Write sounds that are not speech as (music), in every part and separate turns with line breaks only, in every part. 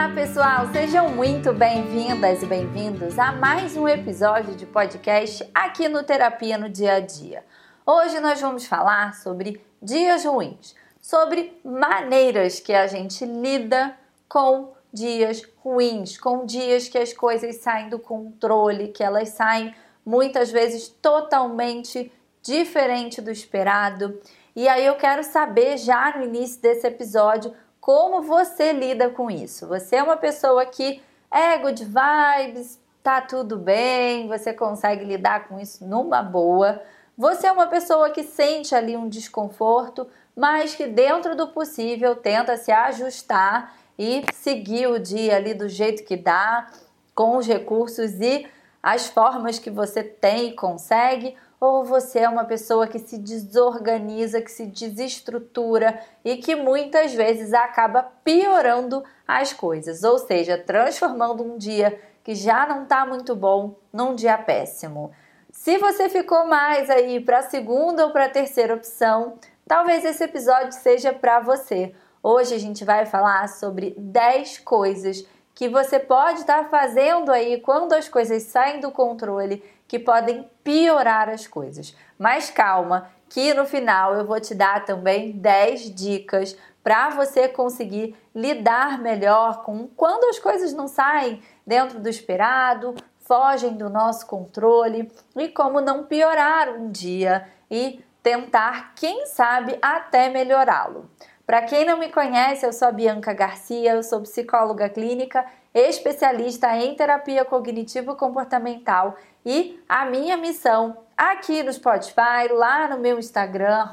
Olá, pessoal! Sejam muito bem-vindas e bem-vindos a mais um episódio de podcast aqui no Terapia no Dia a Dia. Hoje nós vamos falar sobre dias ruins, sobre maneiras que a gente lida com dias ruins, com dias que as coisas saem do controle, que elas saem muitas vezes totalmente diferente do esperado. E aí eu quero saber já no início desse episódio como você lida com isso. Você é uma pessoa que é good vibes, tá tudo bem, você consegue lidar com isso numa boa. Você é uma pessoa que sente ali um desconforto, mas que dentro do possível tenta se ajustar e seguir o dia ali do jeito que dá, com os recursos e as formas que você tem e consegue, ou você é uma pessoa que se desorganiza, que se desestrutura e que muitas vezes acaba piorando as coisas, ou seja, transformando um dia que já não está muito bom num dia péssimo. Se você ficou mais aí para a segunda ou para a terceira opção, talvez esse episódio seja para você. Hoje a gente vai falar sobre 10 coisas que você pode estar tá fazendo aí quando as coisas saem do controle que podem piorar as coisas. Mas calma, que no final eu vou te dar também 10 dicas para você conseguir lidar melhor com quando as coisas não saem dentro do esperado, fogem do nosso controle e como não piorar um dia e tentar, quem sabe, até melhorá-lo. Para quem não me conhece, eu sou a Bianca Garcia, eu sou psicóloga clínica, especialista em terapia cognitivo-comportamental e a minha missão aqui no Spotify, lá no meu Instagram,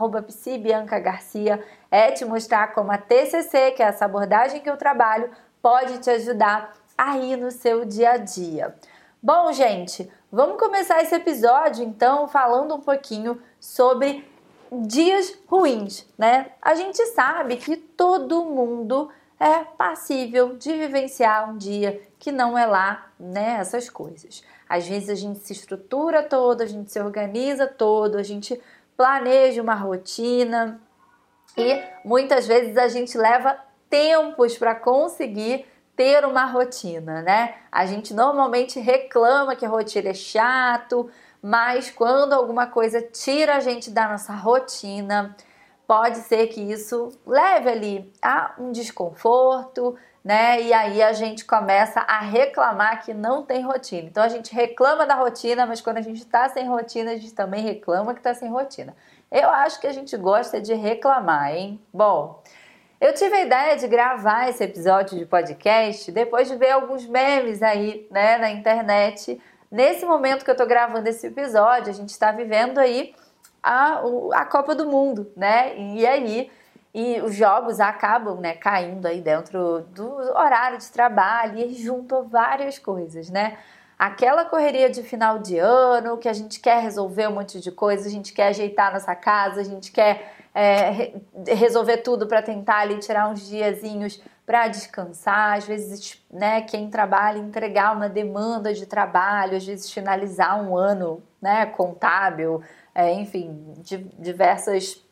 Garcia, é te mostrar como a TCC, que é essa abordagem que eu trabalho, pode te ajudar aí no seu dia a dia. Bom, gente, vamos começar esse episódio então falando um pouquinho sobre dias ruins, né? A gente sabe que todo mundo é passível de vivenciar um dia que não é lá, né? Coisas. Às vezes a gente se estrutura todo, a gente se organiza todo, a gente planeja uma rotina e muitas vezes a gente leva tempos para conseguir ter uma rotina, né? A gente normalmente reclama que a rotina é chato, mas quando alguma coisa tira a gente da nossa rotina, pode ser que isso leve ali a um desconforto, né? E aí a gente começa a reclamar que não tem rotina. Então a gente reclama da rotina, mas quando a gente está sem rotina, a gente também reclama que está sem rotina. Eu acho que a gente gosta de reclamar, hein? Bom, eu tive a ideia de gravar esse episódio de podcast depois de ver alguns memes aí, né, na internet. Nesse momento que eu tô gravando esse episódio, a gente está vivendo aí a, a Copa do Mundo, né? E aí e os jogos acabam né, caindo aí dentro do horário de trabalho e junto várias coisas, né? Aquela correria de final de ano que a gente quer resolver um monte de coisa, a gente quer ajeitar nossa casa, a gente quer é, resolver tudo para tentar ali tirar uns diazinhos para descansar, às vezes, né, quem trabalha entregar uma demanda de trabalho, às vezes finalizar um ano, né, contábil, é, enfim, de diversas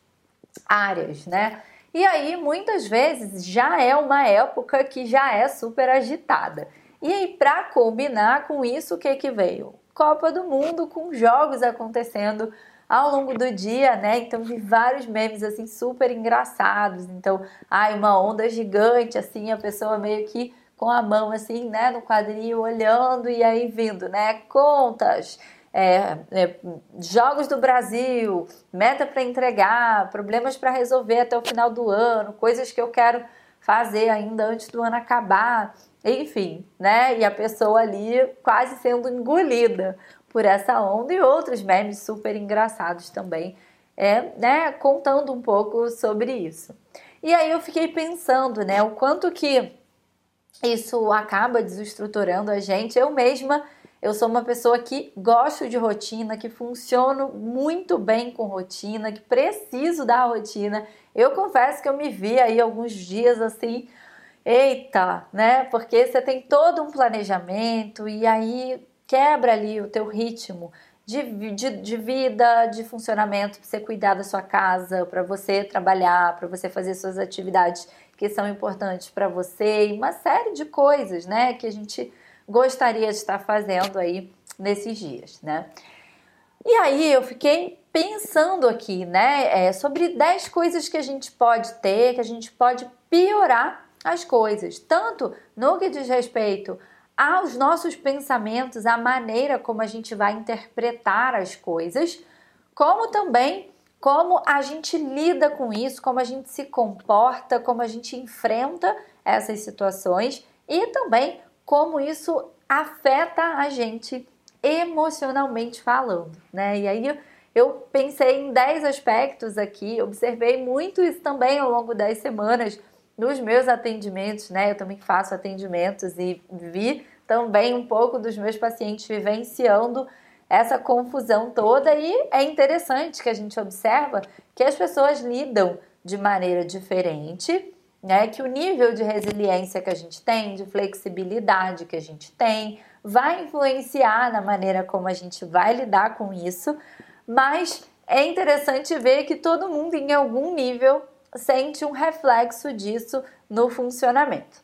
áreas, né? E aí, muitas vezes, já é uma época que já é super agitada. E aí, para combinar com isso, o que que veio? Copa do Mundo com jogos acontecendo ao longo do dia, né? Então vi vários memes assim super engraçados. Então, ai, uma onda gigante assim, a pessoa meio que com a mão assim, né, no quadril olhando e aí vindo, né? Contas, é, é, jogos do Brasil, meta para entregar, problemas para resolver até o final do ano, coisas que eu quero fazer ainda antes do ano acabar, enfim, né? E a pessoa ali quase sendo engolida por essa onda e outros memes super engraçados também, é, né? Contando um pouco sobre isso. E aí eu fiquei pensando, né? O quanto que isso acaba desestruturando a gente. Eu mesma eu sou uma pessoa que gosto de rotina, que funciono muito bem com rotina, que preciso da rotina. Eu confesso que eu me vi aí alguns dias assim, eita, né? Porque você tem todo um planejamento e aí quebra ali o teu ritmo de, de, de vida, de funcionamento, para você cuidar da sua casa, para você trabalhar, para você fazer suas atividades que são importantes para você e uma série de coisas, né, que a gente gostaria de estar fazendo aí nesses dias, né? E aí eu fiquei pensando aqui, né, é, sobre 10 coisas que a gente pode ter, que a gente pode piorar as coisas, tanto no que diz respeito aos nossos pensamentos, à maneira como a gente vai interpretar as coisas, como também como a gente lida com isso, como a gente se comporta, como a gente enfrenta essas situações e também como isso afeta a gente emocionalmente falando, né? E aí eu pensei em 10 aspectos aqui, observei muito isso também ao longo das semanas nos meus atendimentos, né? Eu também faço atendimentos e vi também um pouco dos meus pacientes vivenciando essa confusão toda e é interessante que a gente observa que as pessoas lidam de maneira diferente, né? Que o nível de resiliência que a gente tem, de flexibilidade que a gente tem, vai influenciar na maneira como a gente vai lidar com isso, mas é interessante ver que todo mundo em algum nível sente um reflexo disso no funcionamento.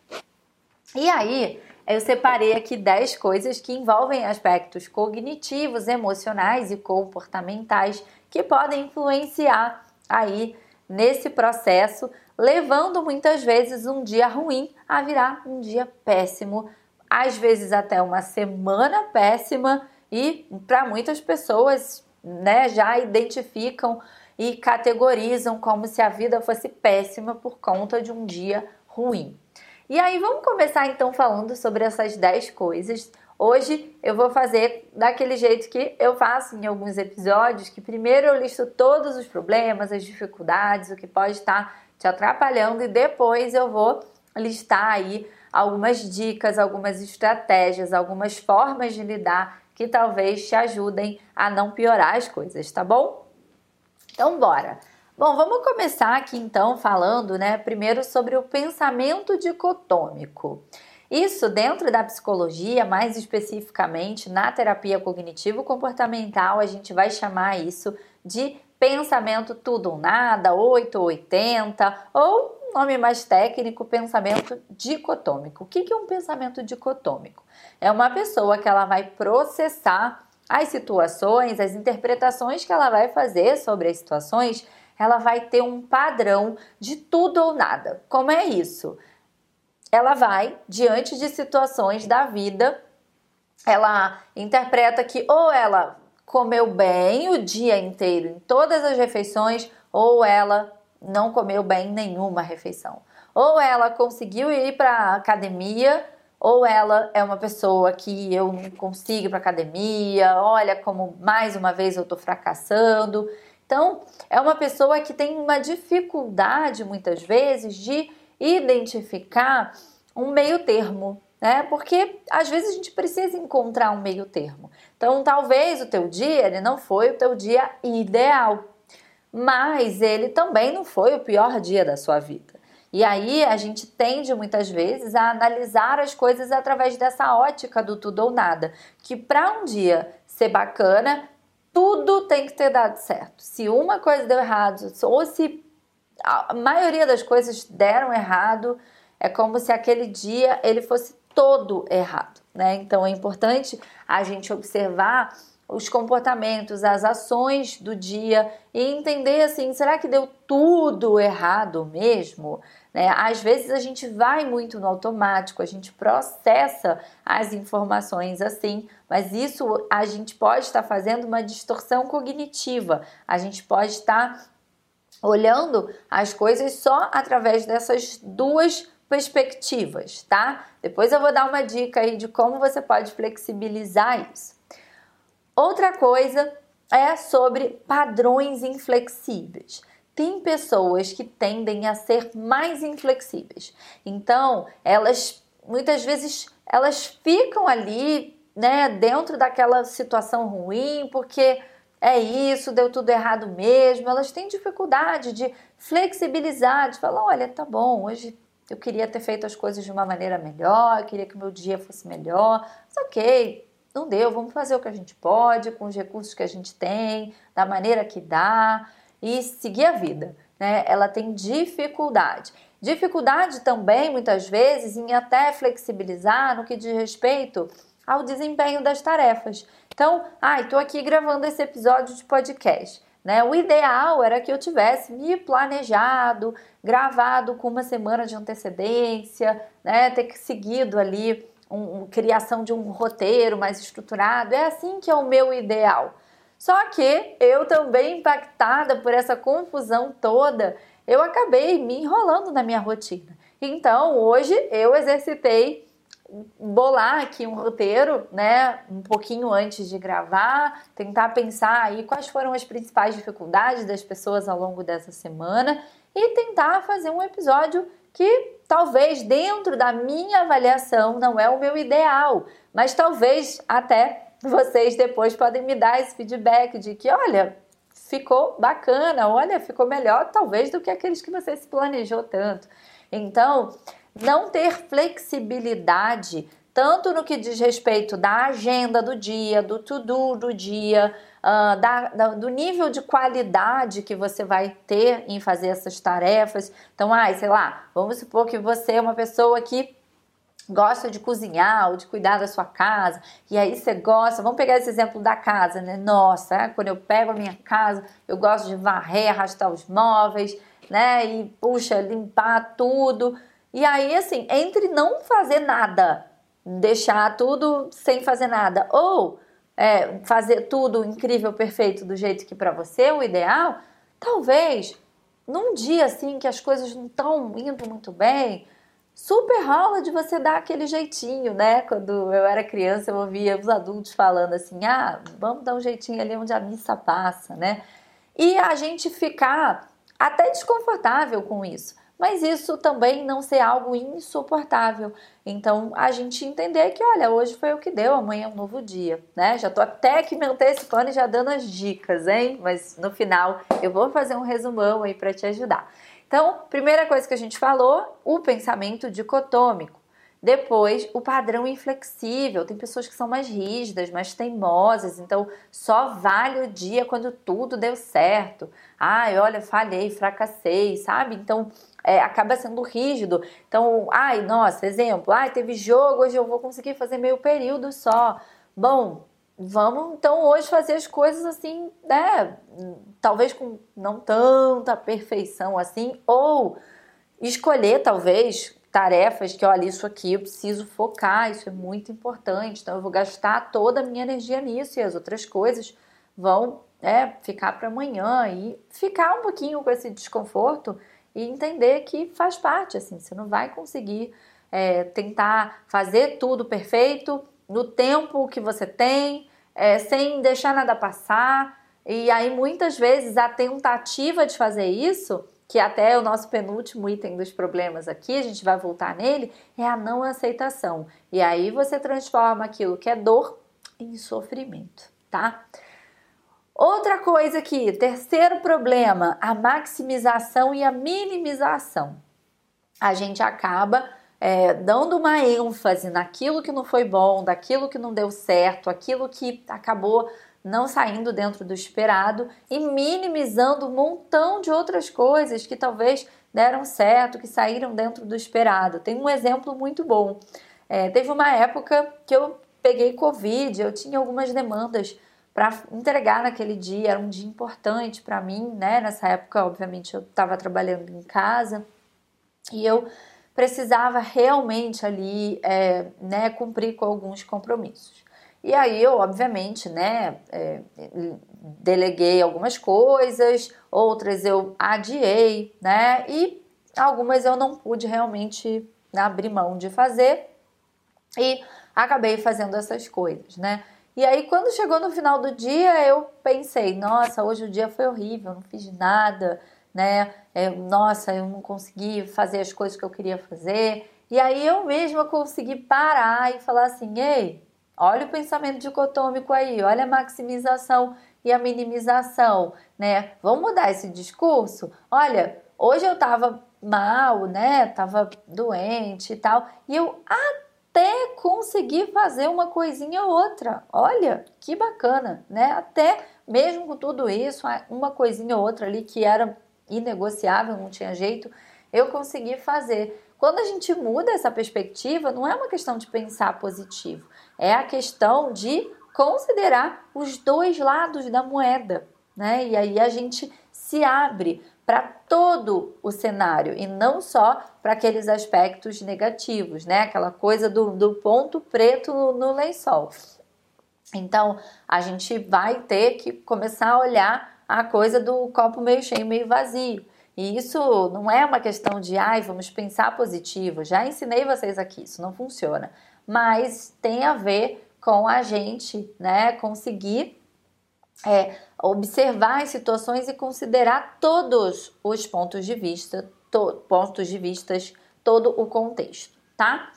E aí, eu separei aqui 10 coisas que envolvem aspectos cognitivos, emocionais e comportamentais que podem influenciar aí nesse processo, levando muitas vezes um dia ruim a virar um dia péssimo, às vezes até uma semana péssima e para muitas pessoas, né, já identificam e categorizam como se a vida fosse péssima por conta de um dia ruim. E aí vamos começar então falando sobre essas 10 coisas. Hoje eu vou fazer daquele jeito que eu faço em alguns episódios, que primeiro eu listo todos os problemas, as dificuldades, o que pode estar te atrapalhando e depois eu vou listar aí algumas dicas, algumas estratégias, algumas formas de lidar que talvez te ajudem a não piorar as coisas, tá bom? Então bora. Bom, vamos começar aqui então falando, né, primeiro sobre o pensamento dicotômico. Isso dentro da psicologia, mais especificamente na terapia cognitivo-comportamental, a gente vai chamar isso de pensamento tudo ou nada, 8 ou 80, ou nome mais técnico, pensamento dicotômico. O que é um pensamento dicotômico? É uma pessoa que ela vai processar as situações, as interpretações que ela vai fazer sobre as situações ela vai ter um padrão de tudo ou nada. Como é isso? Ela vai, diante de situações da vida, ela interpreta que ou ela comeu bem o dia inteiro em todas as refeições, ou ela não comeu bem nenhuma refeição. Ou ela conseguiu ir para academia, ou ela é uma pessoa que eu não consigo ir para academia, olha como mais uma vez eu estou fracassando. Então, é uma pessoa que tem uma dificuldade muitas vezes de identificar um meio termo, né? Porque às vezes a gente precisa encontrar um meio termo. Então, talvez o teu dia ele não foi o teu dia ideal, mas ele também não foi o pior dia da sua vida. E aí a gente tende muitas vezes a analisar as coisas através dessa ótica do tudo ou nada, que para um dia ser bacana, tudo tem que ter dado certo. Se uma coisa deu errado, ou se a maioria das coisas deram errado, é como se aquele dia ele fosse todo errado, né? Então é importante a gente observar os comportamentos, as ações do dia e entender assim, será que deu tudo errado mesmo? Né? Às vezes a gente vai muito no automático, a gente processa as informações assim, mas isso a gente pode estar fazendo uma distorção cognitiva, a gente pode estar olhando as coisas só através dessas duas perspectivas, tá? Depois eu vou dar uma dica aí de como você pode flexibilizar isso. Outra coisa é sobre padrões inflexíveis tem pessoas que tendem a ser mais inflexíveis. Então, elas muitas vezes elas ficam ali, né, dentro daquela situação ruim, porque é isso, deu tudo errado mesmo. Elas têm dificuldade de flexibilizar, de falar, olha, tá bom, hoje eu queria ter feito as coisas de uma maneira melhor, eu queria que meu dia fosse melhor. Mas ok, não deu, vamos fazer o que a gente pode, com os recursos que a gente tem, da maneira que dá e seguir a vida. Né? Ela tem dificuldade. Dificuldade também, muitas vezes, em até flexibilizar no que diz respeito ao desempenho das tarefas. Então, ai, ah, estou aqui gravando esse episódio de podcast. Né? O ideal era que eu tivesse me planejado, gravado com uma semana de antecedência, né? ter seguido ali um, um, criação de um roteiro mais estruturado. É assim que é o meu ideal. Só que eu também impactada por essa confusão toda, eu acabei me enrolando na minha rotina. Então, hoje eu exercitei bolar aqui um roteiro, né, um pouquinho antes de gravar, tentar pensar aí quais foram as principais dificuldades das pessoas ao longo dessa semana e tentar fazer um episódio que talvez dentro da minha avaliação não é o meu ideal, mas talvez até vocês depois podem me dar esse feedback de que, olha, ficou bacana, olha, ficou melhor talvez do que aqueles que você se planejou tanto. Então, não ter flexibilidade tanto no que diz respeito da agenda do dia, do to-do do dia, uh, da, da, do nível de qualidade que você vai ter em fazer essas tarefas. Então, ai, sei lá, vamos supor que você é uma pessoa que gosta de cozinhar ou de cuidar da sua casa, e aí você gosta, vamos pegar esse exemplo da casa, né? Nossa, é, quando eu pego a minha casa, eu gosto de varrer, arrastar os móveis, né? E puxa, limpar tudo. E aí, assim, entre não fazer nada, deixar tudo sem fazer nada, ou é, fazer tudo incrível, perfeito do jeito que para você é o ideal, talvez num dia assim que as coisas não estão indo muito bem, super rola de você dar aquele jeitinho, né? Quando eu era criança, eu ouvia os adultos falando assim: ah, vamos dar um jeitinho ali onde a missa passa, né? E a gente ficar até desconfortável com isso mas isso também não ser algo insuportável. Então, a gente entender que, olha, hoje foi o que deu, amanhã é um novo dia, né? Já tô até que me antecipando e já dando as dicas, hein? Mas no final eu vou fazer um resumão aí para te ajudar. Então, primeira coisa que a gente falou, o pensamento dicotômico. Depois, o padrão inflexível. Tem pessoas que são mais rígidas, mais teimosas, então só vale o dia quando tudo deu certo. Ai, olha, falhei, fracassei, sabe? Então, é, acaba sendo rígido. Então, ai, nossa, exemplo, ai, teve jogo, hoje eu vou conseguir fazer meio período só. Bom, vamos então hoje fazer as coisas assim, né? Talvez com não tanta perfeição assim, ou escolher talvez tarefas que, olha, isso aqui eu preciso focar, isso é muito importante, então eu vou gastar toda a minha energia nisso e as outras coisas vão é, ficar para amanhã e ficar um pouquinho com esse desconforto e entender que faz parte, assim, você não vai conseguir é, tentar fazer tudo perfeito no tempo que você tem, é, sem deixar nada passar. E aí, muitas vezes, a tentativa de fazer isso, que até é o nosso penúltimo item dos problemas aqui, a gente vai voltar nele, é a não aceitação. E aí você transforma aquilo que é dor em sofrimento, tá? Outra coisa aqui, terceiro problema, a maximização e a minimização. A gente acaba é, dando uma ênfase naquilo que não foi bom, daquilo que não deu certo, aquilo que acabou não saindo dentro do esperado e minimizando um montão de outras coisas que talvez deram certo, que saíram dentro do esperado. Tem um exemplo muito bom. É, teve uma época que eu peguei Covid, eu tinha algumas demandas para entregar naquele dia, era um dia importante para mim, né? Nessa época, obviamente, eu estava trabalhando em casa e eu precisava realmente ali, é, né, cumprir com alguns compromissos. E aí eu, obviamente, né, é, deleguei algumas coisas, outras eu adiei, né, e algumas eu não pude realmente abrir mão de fazer e acabei fazendo essas coisas, né. E aí, quando chegou no final do dia, eu pensei: nossa, hoje o dia foi horrível, não fiz nada, né? É, nossa, eu não consegui fazer as coisas que eu queria fazer. E aí eu mesma consegui parar e falar assim: ei, olha o pensamento dicotômico aí, olha a maximização e a minimização, né? Vamos mudar esse discurso? Olha, hoje eu tava mal, né? Tava doente e tal, e eu até conseguir fazer uma coisinha ou outra. Olha, que bacana, né? Até mesmo com tudo isso, uma coisinha ou outra ali que era inegociável, não tinha jeito, eu consegui fazer. Quando a gente muda essa perspectiva, não é uma questão de pensar positivo, é a questão de considerar os dois lados da moeda, né? E aí a gente se abre para todo o cenário e não só para aqueles aspectos negativos, né? Aquela coisa do, do ponto preto no, lençol. Então, a gente vai ter que começar a olhar a coisa do copo meio cheio, meio vazio. E isso não é uma questão de, ai, vamos pensar positivo. Já ensinei vocês aqui, isso não funciona. Mas tem a ver com a gente, né, conseguir é, observar as situações e considerar todos os pontos de vista, to, pontos de vistas, todo o contexto, tá?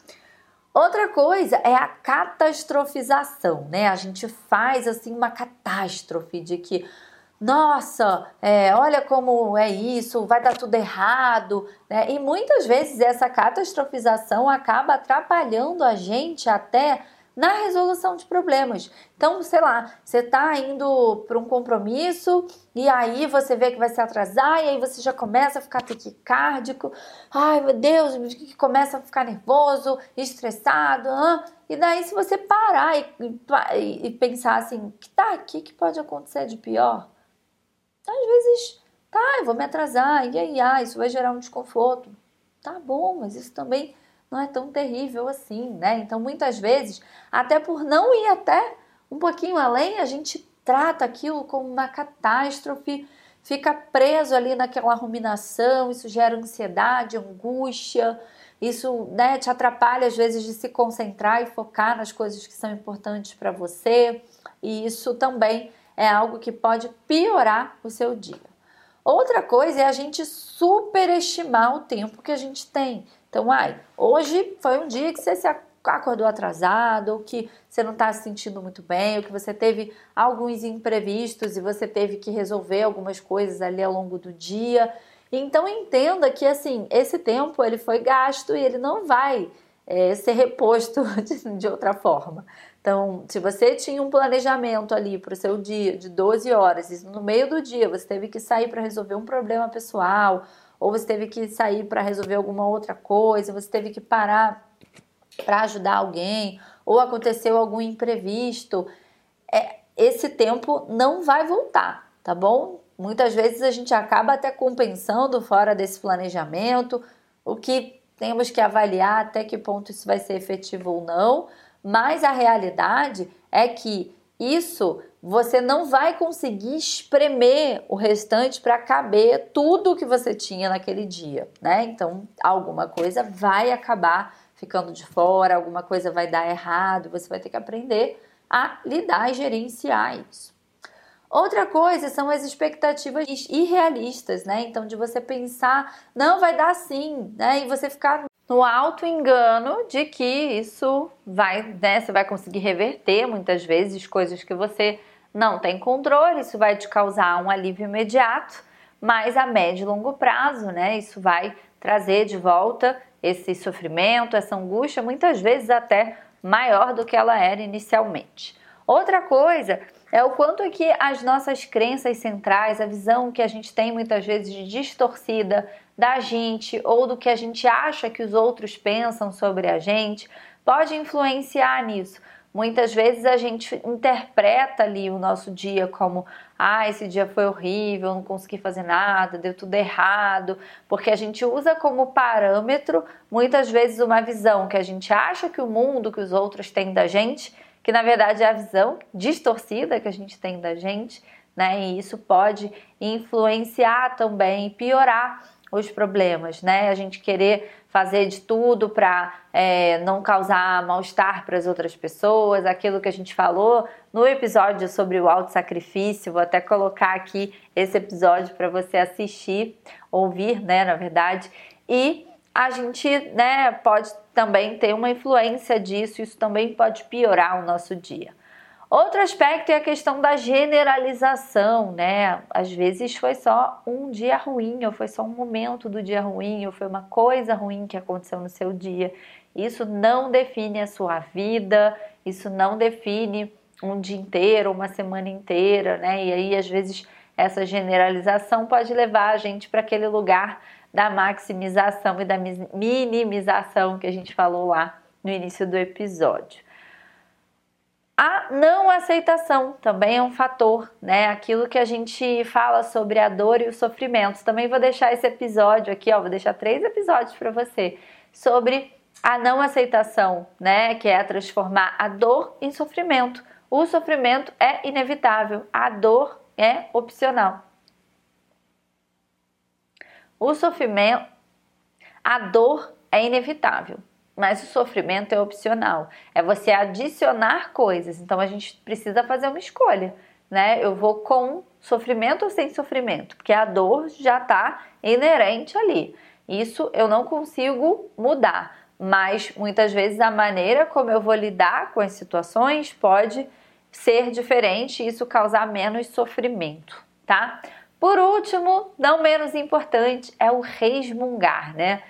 Outra coisa é a catastrofização, né? A gente faz assim uma catástrofe de que, nossa, é, olha como é isso, vai dar tudo errado, né? E muitas vezes essa catastrofização acaba atrapalhando a gente até na resolução de problemas. Então, sei lá, você está indo para um compromisso e aí você vê que vai se atrasar e aí você já começa a ficar taquicárdico. Ai, meu Deus, começa a ficar nervoso, estressado. Ah, e daí, se você parar e, e, e pensar assim, que tá aqui que pode acontecer de pior? Às vezes, tá, eu vou me atrasar, e aí, ah, isso vai gerar um desconforto. Tá bom, mas isso também não é tão terrível assim, né? Então, muitas vezes, até por não ir até um pouquinho além, a gente trata aquilo como uma catástrofe, fica preso ali naquela ruminação, isso gera ansiedade, angústia, isso né, te atrapalha às vezes de se concentrar e focar nas coisas que são importantes para você, e isso também é algo que pode piorar o seu dia. Outra coisa é a gente superestimar o tempo que a gente tem. Então, ai, hoje foi um dia que você se acordou atrasado, ou que você não está se sentindo muito bem, ou que você teve alguns imprevistos e você teve que resolver algumas coisas ali ao longo do dia. Então entenda que assim esse tempo ele foi gasto e ele não vai é, ser reposto (laughs) de, de, outra forma. Então, se você tinha um planejamento ali para o seu dia de 12 horas e no meio do dia você teve que sair para resolver um problema pessoal ou você teve que sair para resolver alguma outra coisa, você teve que parar para ajudar alguém, ou aconteceu algum imprevisto, é, esse tempo não vai voltar, tá bom? Muitas vezes a gente acaba até compensando fora desse planejamento, o que temos que avaliar até que ponto isso vai ser efetivo ou não, mas a realidade é que isso você não vai conseguir espremer o restante para caber tudo que você tinha naquele dia, né? Então, alguma coisa vai acabar ficando de fora, alguma coisa vai dar errado, você vai ter que aprender a lidar e gerenciar isso. Outra coisa são as expectativas irrealistas, né? Então, de você pensar, não vai dar sim, né? E você ficar no alto engano de que isso vai, né? Você vai conseguir reverter muitas vezes coisas que você não tem controle, isso vai te causar um alívio imediato, mas a médio e longo prazo, né, isso vai trazer de volta esse sofrimento, essa angústia, muitas vezes até maior do que ela era inicialmente. Outra coisa é o quanto é que as nossas crenças centrais, a visão que a gente tem muitas vezes distorcida da gente ou do que a gente acha que os outros pensam sobre a gente, pode influenciar nisso. Muitas vezes a gente interpreta ali o nosso dia como: ah, esse dia foi horrível, não consegui fazer nada, deu tudo errado, porque a gente usa como parâmetro muitas vezes uma visão que a gente acha que o mundo, que os outros têm da gente, que na verdade é a visão distorcida que a gente tem da gente, né? E isso pode influenciar também, piorar os problemas, né? A gente querer fazer de tudo para é, não causar mal-estar para as outras pessoas, aquilo que a gente falou no episódio sobre o auto-sacrifício. Vou até colocar aqui esse episódio para você assistir, ouvir, né? Na verdade, e a gente né, pode também ter uma influência disso, isso também pode piorar o nosso dia. Outro aspecto é a questão da generalização, né? Às vezes foi só um dia ruim, ou foi só um momento do dia ruim, ou foi uma coisa ruim que aconteceu no seu dia. Isso não define a sua vida, isso não define um dia inteiro, uma semana inteira, né? E aí, às vezes, essa generalização pode levar a gente para aquele lugar da maximização e da minimização que a gente falou lá no início do episódio. A não aceitação também é um fator, né? Aquilo que a gente fala sobre a dor e o sofrimento. Também vou deixar esse episódio aqui, ó, vou deixar três episódios para você sobre a não aceitação, né? Que é transformar a dor em sofrimento. O sofrimento é inevitável, a dor é opcional. O sofrimento, a dor é inevitável, mas o sofrimento é opcional. É você adicionar coisas. Então a gente precisa fazer uma escolha, né? Eu vou com sofrimento ou sem sofrimento, porque a dor já está inerente ali. Isso eu não consigo mudar, mas muitas vezes a maneira como eu vou lidar com as situações pode ser diferente e isso causar menos sofrimento, tá? Por último, não menos importante, é o resmungar, né?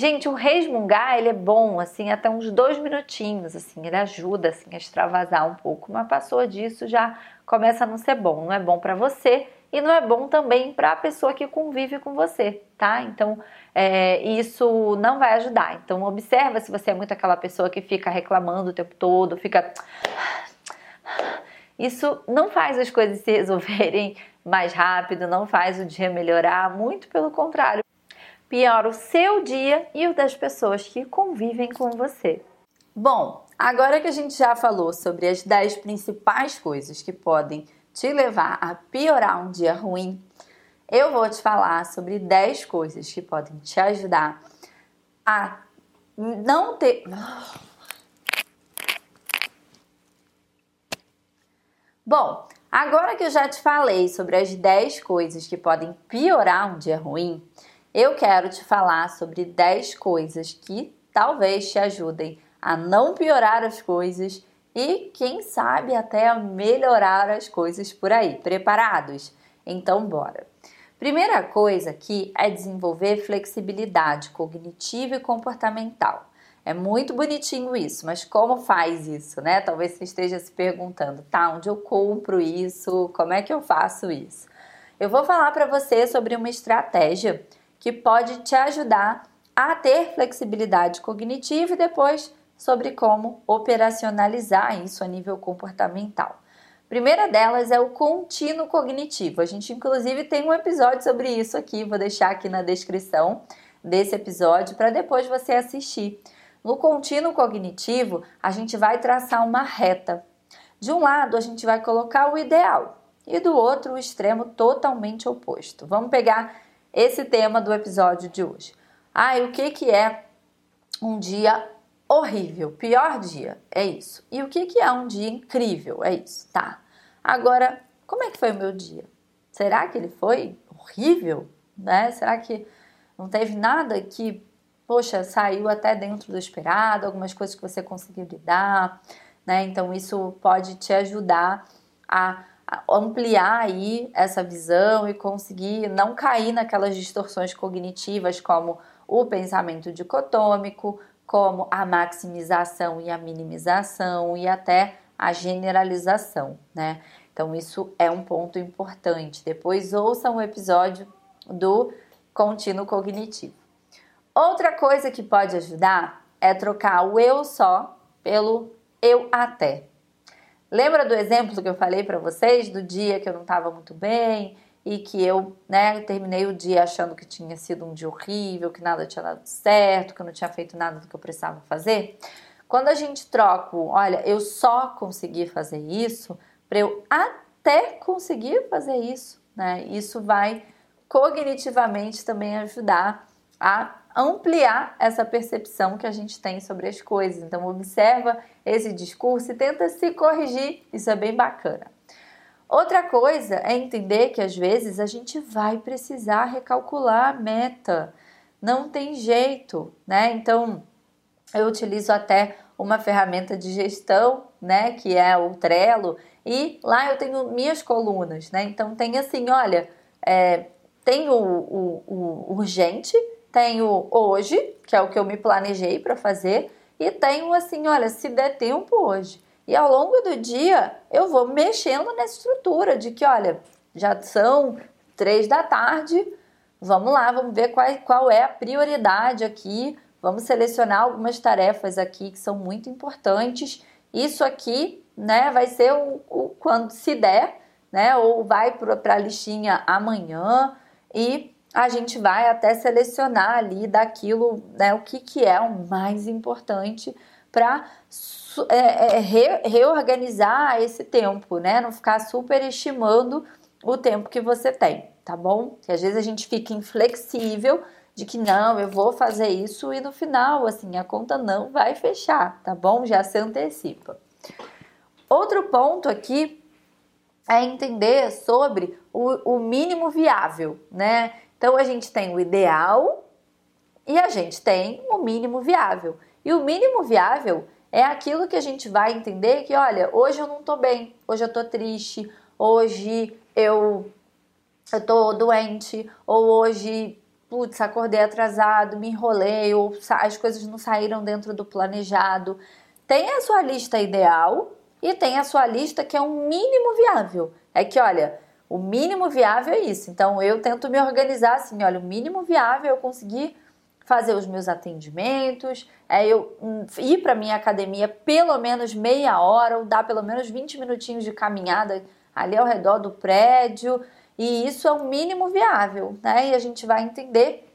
Gente, o resmungar, ele é bom, assim, até uns dois minutinhos, assim, ele ajuda, assim, a extravasar um pouco, mas passou disso já começa a não ser bom, não é bom para você e não é bom também para a pessoa que convive com você, tá? Então, é, isso não vai ajudar. Então, observa se você é muito aquela pessoa que fica reclamando o tempo todo, fica isso não faz as coisas se resolverem mais rápido, não faz o dia melhorar, muito pelo contrário. Piora o seu dia e o das pessoas que convivem com você. Bom, agora que a gente já falou sobre as 10 principais coisas que podem te levar a piorar um dia ruim, eu vou te falar sobre 10 coisas que podem te ajudar a não ter. Bom, agora que eu já te falei sobre as 10 coisas que podem piorar um dia ruim, eu quero te falar sobre 10 coisas que talvez te ajudem a não piorar as coisas e, quem sabe, até a melhorar as coisas por aí. Preparados? Então, bora! Primeira coisa aqui é desenvolver flexibilidade cognitiva e comportamental. É muito bonitinho isso, mas como faz isso, né? Talvez você esteja se perguntando, tá, onde eu compro isso? Como é que eu faço isso? Eu vou falar para você sobre uma estratégia que pode te ajudar a ter flexibilidade cognitiva e depois sobre como operacionalizar isso a nível comportamental. primeira delas é o contínuo cognitivo. A gente inclusive tem um episódio sobre isso aqui, vou deixar aqui na descrição desse episódio para depois você assistir. No contínuo cognitivo, a gente vai traçar uma reta. De um lado, a gente vai colocar o ideal e do outro, o extremo totalmente oposto. Vamos pegar esse tema do episódio de hoje. Ah, e o que, que é um dia horrível? Pior dia, é isso. E o que, que é um dia incrível? É isso, tá. Agora, como é que foi o meu dia? Será que ele foi horrível? Né? Será que não teve nada que poxa, saiu até dentro do esperado, algumas coisas que você conseguiu lidar, né? Então isso pode te ajudar a ampliar aí essa visão e conseguir não cair naquelas distorções cognitivas como o pensamento dicotômico, como a maximização e a minimização e até a generalização, né? Então isso é um ponto importante. Depois ouça um episódio do contínuo cognitivo. Outra coisa que pode ajudar é trocar o eu só pelo eu até. Lembra do exemplo que eu falei para vocês do dia que eu não estava muito bem e que eu, né, terminei o dia achando que tinha sido um dia horrível, que nada tinha dado certo, que eu não tinha feito nada do que eu precisava fazer? Quando a gente troca, olha, eu só consegui fazer isso para eu até conseguir fazer isso, né? Isso vai cognitivamente também ajudar a ampliar essa percepção que a gente tem sobre as coisas. Então observa esse discurso e tenta se corrigir. Isso é bem bacana. Outra coisa é entender que às vezes a gente vai precisar recalcular a meta. Não tem jeito, né? Então eu utilizo até uma ferramenta de gestão, né, que é o Trello, e lá eu tenho minhas colunas, né? Então tem assim, olha, é, tem o, o, o urgente, tenho hoje, que é o que eu me planejei para fazer, e tenho assim, olha, se der tempo hoje. E ao longo do dia eu vou mexendo nessa estrutura de que, olha, já são três da tarde, vamos lá, vamos ver qual, qual é a prioridade aqui. Vamos selecionar algumas tarefas aqui que são muito importantes. Isso aqui, né, vai ser o, o quando se der, né, ou vai para a listinha amanhã e a gente vai até selecionar ali daquilo, né, o que, que é o mais importante para é, é, re, reorganizar esse tempo, né? Não ficar superestimando o tempo que você tem, tá bom? Que às vezes a gente fica inflexível de que não, eu vou fazer isso e no final, assim, a conta não vai fechar, tá bom? Já se antecipa. Outro ponto aqui é entender sobre o, o mínimo viável, né? Então a gente tem o ideal e a gente tem o mínimo viável. E o mínimo viável é aquilo que a gente vai entender que, olha, hoje eu não tô bem, hoje eu tô triste, hoje eu, eu tô doente, ou hoje, putz, acordei atrasado, me enrolei, ou as coisas não saíram dentro do planejado. Tem a sua lista ideal e tem a sua lista que é um mínimo viável. É que, olha, o mínimo viável é isso. Então eu tento me organizar assim, olha, o mínimo viável é eu conseguir fazer os meus atendimentos, é eu hum, ir para minha academia pelo menos meia hora ou dar pelo menos 20 minutinhos de caminhada ali ao redor do prédio, e isso é o mínimo viável, né? E a gente vai entender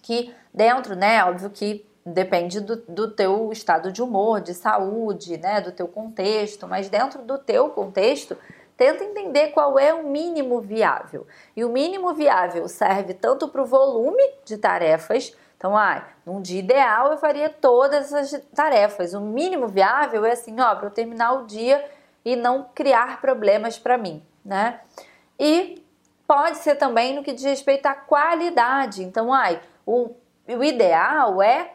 que dentro, né, óbvio que depende do, do teu estado de humor, de saúde, né, do teu contexto, mas dentro do teu contexto, tenta entender qual é o mínimo viável. E o mínimo viável serve tanto para o volume de tarefas, então, ah, num dia ideal eu faria todas as tarefas. O mínimo viável é assim, ó, para eu terminar o dia e não criar problemas para mim, né? E pode ser também no que diz respeito à qualidade. Então, ai, o, o ideal é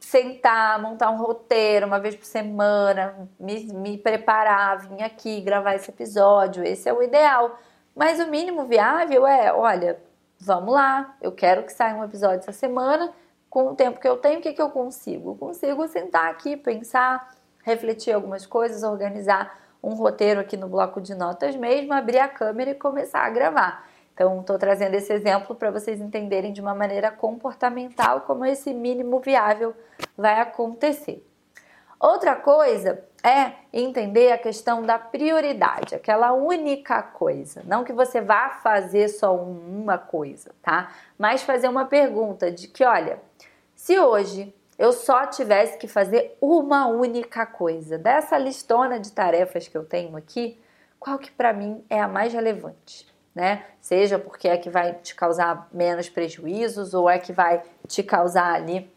sentar, montar um roteiro uma vez por semana, me, me preparar, vir aqui gravar esse episódio. Esse é o ideal. Mas o mínimo viável é, olha, vamos lá, eu quero que saia um episódio essa semana. Com o tempo que eu tenho, o que, que eu consigo? Eu consigo sentar aqui, pensar, refletir algumas coisas, organizar um roteiro aqui no bloco de notas mesmo, abrir a câmera e começar a gravar. Então, estou trazendo esse exemplo para vocês entenderem de uma maneira comportamental como esse mínimo viável vai acontecer. Outra coisa é entender a questão da prioridade, aquela única coisa. Não que você vá fazer só uma coisa, tá? Mas fazer uma pergunta de que, olha, se hoje eu só tivesse que fazer uma única coisa dessa listona de tarefas que eu tenho aqui, qual que para mim é a mais relevante? Né? Seja porque é que vai te causar menos prejuízos ou é que vai te causar ali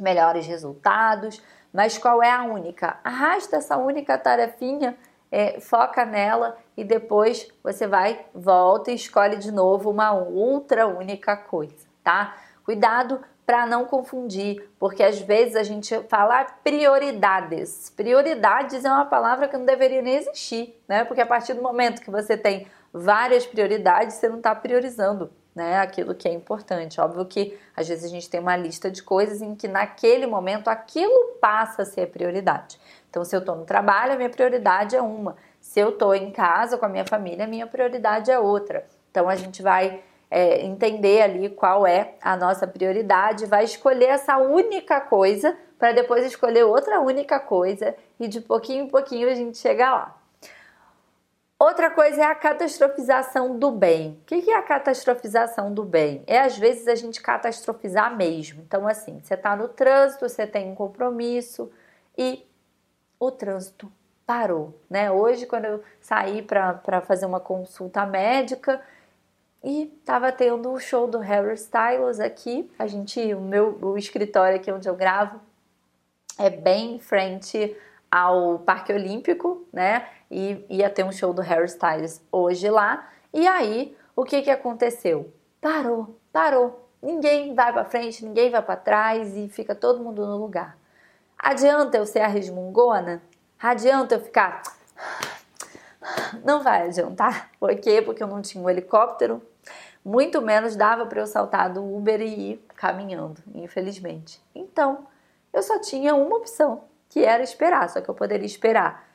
melhores resultados. Mas qual é a única? Arrasta essa única tarefinha, é, foca nela e depois você vai, volta e escolhe de novo uma outra única coisa, tá? Cuidado para não confundir, porque às vezes a gente fala prioridades. Prioridades é uma palavra que não deveria nem existir, né? Porque a partir do momento que você tem várias prioridades, você não está priorizando né, aquilo que é importante. Óbvio que às vezes a gente tem uma lista de coisas em que naquele momento aquilo passa a ser prioridade. Então, se eu estou no trabalho, a minha prioridade é uma. Se eu estou em casa com a minha família, a minha prioridade é outra. Então, a gente vai é, entender ali qual é a nossa prioridade, vai escolher essa única coisa para depois escolher outra única coisa e de pouquinho em pouquinho a gente chega lá. Outra coisa é a catastrofização do bem. O que é a catastrofização do bem? É às vezes a gente catastrofizar mesmo. Então, assim, você está no trânsito, você tem um compromisso e o trânsito parou, né? Hoje, quando eu saí para fazer uma consulta médica e estava tendo o show do Harry Styles aqui, a gente, o meu o escritório aqui onde eu gravo é bem em frente ao Parque Olímpico, né? E ia ter um show do Harry Styles hoje lá. E aí, o que que aconteceu? Parou, parou. Ninguém vai para frente, ninguém vai para trás e fica todo mundo no lugar. Adianta eu ser a resmungona? Adianta eu ficar não vai adiantar. Por quê? Porque eu não tinha um helicóptero. Muito menos dava para eu saltar do Uber e ir caminhando, infelizmente. Então, eu só tinha uma opção, que era esperar, só que eu poderia esperar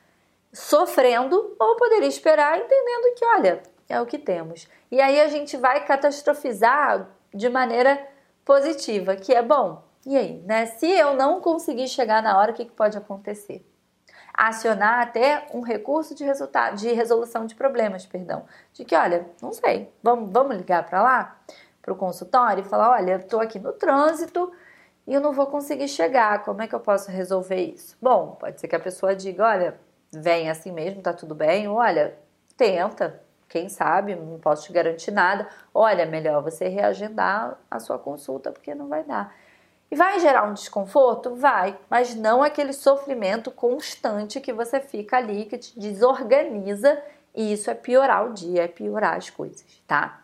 sofrendo ou poderia esperar entendendo que, olha, é o que temos. E aí a gente vai catastrofizar de maneira positiva, que é bom. E aí, né? Se eu não conseguir chegar na hora, o que, pode acontecer? Acionar até um recurso de resultado, de resolução de problemas, perdão. De que, olha, não sei, vamos, vamos ligar para lá, para o consultório e falar, olha, estou aqui no trânsito e eu não vou conseguir chegar. Como é que eu posso resolver isso? Bom, pode ser que a pessoa diga, olha, vem assim mesmo, tá tudo bem. Olha, tenta, quem sabe, não posso te garantir nada. Olha, melhor você reagendar a sua consulta porque não vai dar. E vai gerar um desconforto? Vai, mas não aquele sofrimento constante que você fica ali, que te desorganiza, e isso é piorar o dia, é piorar as coisas, tá?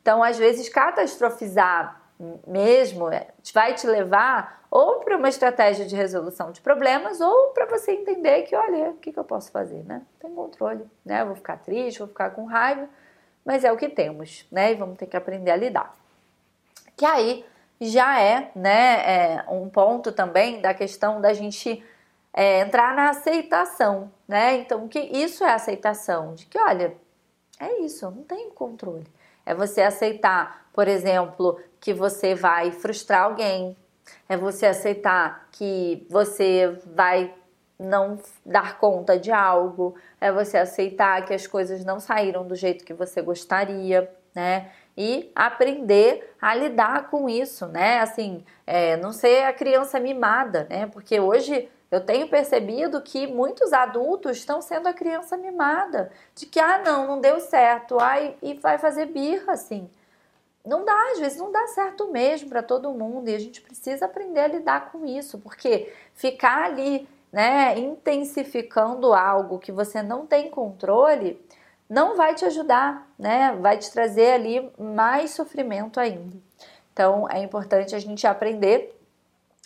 Então, às vezes, catastrofizar mesmo é, vai te levar ou para uma estratégia de resolução de problemas ou para você entender que, olha, o que, que eu posso fazer, né? Tem controle, né? Eu vou ficar triste, vou ficar com raiva, mas é o que temos, né? E vamos ter que aprender a lidar. Que aí já é, né, é um ponto também da questão da gente é, entrar na aceitação, né? Então, que isso é aceitação, de que, olha, é isso, não tenho controle. É você aceitar, por exemplo, que você vai frustrar alguém. É você aceitar que você vai não dar conta de algo. É você aceitar que as coisas não saíram do jeito que você gostaria, né? E aprender a lidar com isso, né? Assim, é, não ser a criança mimada, né? Porque hoje eu tenho percebido que muitos adultos estão sendo a criança mimada, de que ah, não, não deu certo, ai, e vai fazer birra assim. Não dá, às vezes não dá certo mesmo para todo mundo e a gente precisa aprender a lidar com isso, porque ficar ali, né, intensificando algo que você não tem controle, não vai te ajudar, né? Vai te trazer ali mais sofrimento ainda. Então é importante a gente aprender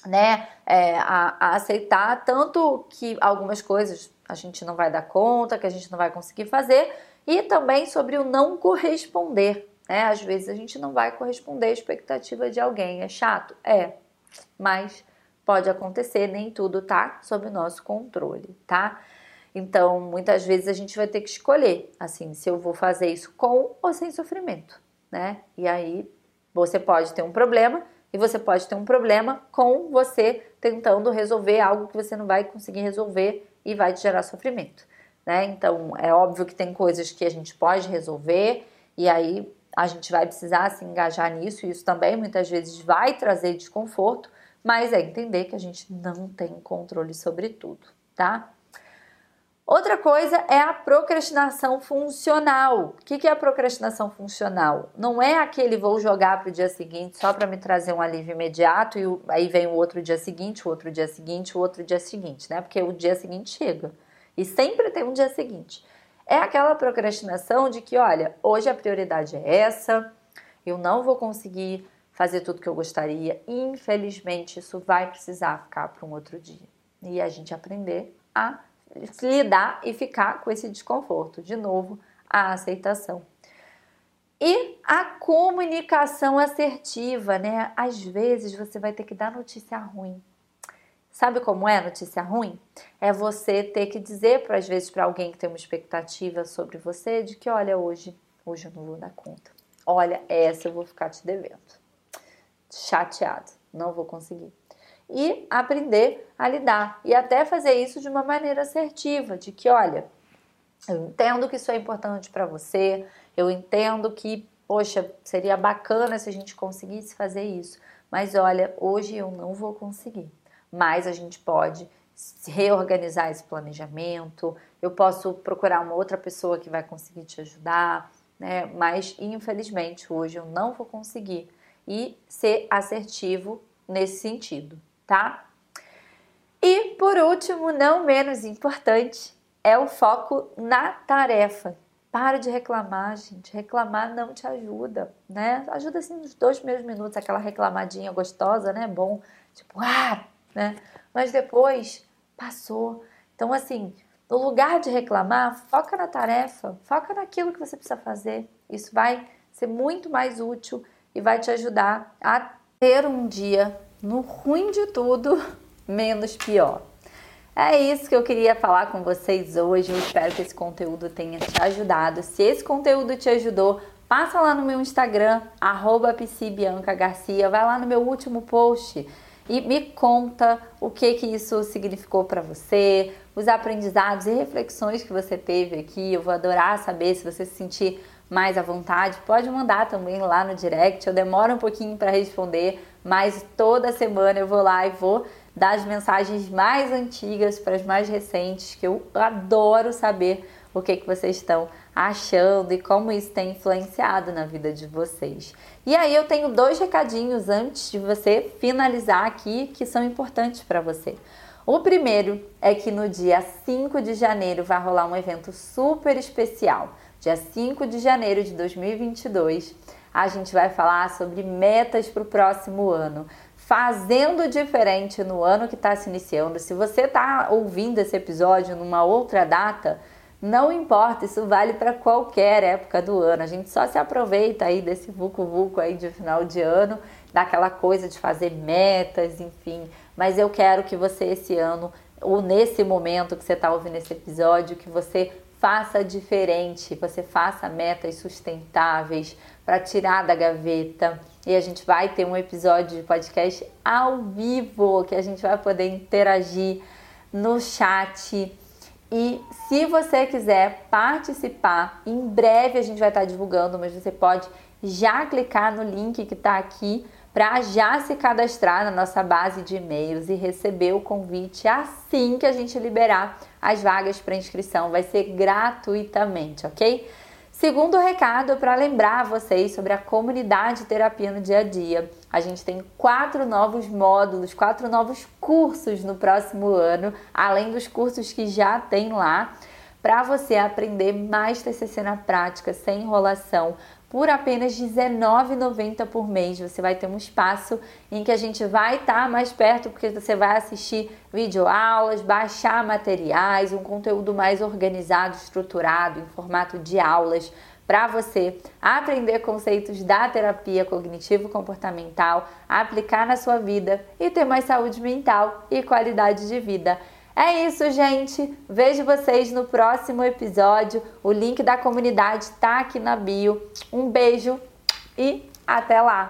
né, é, a, a, aceitar tanto que algumas coisas a gente não vai dar conta, que a gente não vai conseguir fazer, e também sobre o não corresponder. Né? Às vezes a gente não vai corresponder à expectativa de alguém. É chato? É, mas pode acontecer, nem tudo tá sob o nosso controle, tá? Então, muitas vezes a gente vai ter que escolher, assim, se eu vou fazer isso com ou sem sofrimento, né? E aí você pode ter um problema e você pode ter um problema com você tentando resolver algo que você não vai conseguir resolver e vai te gerar sofrimento. Né? Então, é óbvio que tem coisas que a gente pode resolver e aí a gente vai precisar se engajar nisso, e isso também muitas vezes vai trazer desconforto, mas é entender que a gente não tem controle sobre tudo, tá? Outra coisa é a procrastinação funcional. O que é a procrastinação funcional? Não é aquele vou jogar para o dia seguinte só para me trazer um alívio imediato e aí vem o outro dia seguinte, o outro dia seguinte, o outro dia seguinte, né? Porque o dia seguinte chega e sempre tem um dia seguinte. É aquela procrastinação de que, olha, hoje a prioridade é essa, eu não vou conseguir fazer tudo que eu gostaria, infelizmente isso vai precisar ficar para um outro dia. E a gente aprender a lidar e ficar com esse desconforto. De novo, a aceitação. E a comunicação assertiva, né? Às vezes você vai ter que dar notícia ruim. Sabe como é notícia ruim? É você ter que dizer, às vezes, para alguém que tem uma expectativa sobre você, de que, olha, hoje, hoje eu não vou dar conta. Olha, essa eu vou ficar te devendo. Chateado, não vou conseguir e aprender a lidar e até fazer isso de uma maneira assertiva, de que, olha, eu entendo que isso é importante para você, eu entendo que, poxa, seria bacana se a gente conseguisse fazer isso, mas olha, hoje eu não vou conseguir. Mas a gente pode reorganizar esse planejamento, eu posso procurar uma outra pessoa que vai conseguir te ajudar, né? Mas infelizmente hoje eu não vou conseguir e ser assertivo nesse sentido tá? E por último, não menos importante, é o foco na tarefa. Para de reclamar, gente. Reclamar não te ajuda, né? Ajuda assim nos dois primeiros minutos, aquela reclamadinha gostosa, né? Bom, tipo, ah, né? Mas depois passou. Então, assim, no lugar de reclamar, foca na tarefa, foca naquilo que você precisa fazer. Isso vai ser muito mais útil e vai te ajudar a ter um dia no ruim de tudo, (laughs) menos pior. É isso que eu queria falar com vocês hoje. Eu espero que esse conteúdo tenha te ajudado. Se esse conteúdo te ajudou, passa lá no meu Instagram, arroba vai lá no meu último post e me conta o que que isso significou para você, os aprendizados e reflexões que você teve aqui. Eu vou adorar saber se você se sentir mais à vontade. Pode mandar também lá no direct. Eu demoro um pouquinho para responder, mas toda semana eu vou lá e vou dar as mensagens mais antigas para as mais recentes, que eu adoro saber o que, que vocês estão achando e como isso tem influenciado na vida de vocês. E aí eu tenho dois recadinhos antes de você finalizar aqui que são importantes para você. O primeiro é que no dia 5 de janeiro vai rolar um evento super especial. Dia 5 de janeiro de 2022, a gente vai falar sobre metas para o próximo ano fazendo diferente no ano que está se iniciando. Se você está ouvindo esse episódio numa outra data, não importa, isso vale para qualquer época do ano. A gente só se aproveita aí desse vucu-vucu aí de final de ano, daquela coisa de fazer metas, enfim. Mas eu quero que você esse ano, ou nesse momento que você está ouvindo esse episódio, que você faça diferente, você faça metas sustentáveis para tirar da gaveta. E a gente vai ter um episódio de podcast ao vivo que a gente vai poder interagir no chat e se você quiser participar, em breve a gente vai estar divulgando, mas você pode já clicar no link que está aqui para já se cadastrar na nossa base de e-mails e receber o convite assim que a gente liberar as vagas para inscrição. Vai ser gratuitamente, ok? Segundo recado, para lembrar vocês sobre a comunidade terapia no dia a dia. A gente tem quatro novos módulos, quatro novos cursos no próximo ano, além dos cursos que já tem lá, para você aprender mais TCC na prática, sem enrolação, por apenas R$19,90 por mês. Você vai ter um espaço em que a gente vai estar tá mais perto, porque você vai assistir videoaulas, baixar materiais, um conteúdo mais organizado, estruturado, em formato de aulas, para você aprender conceitos da terapia cognitivo-comportamental, aplicar na sua vida e ter mais saúde mental e qualidade de vida. É isso, gente. Vejo vocês no próximo episódio. O link da comunidade está aqui na bio. Um beijo e até lá!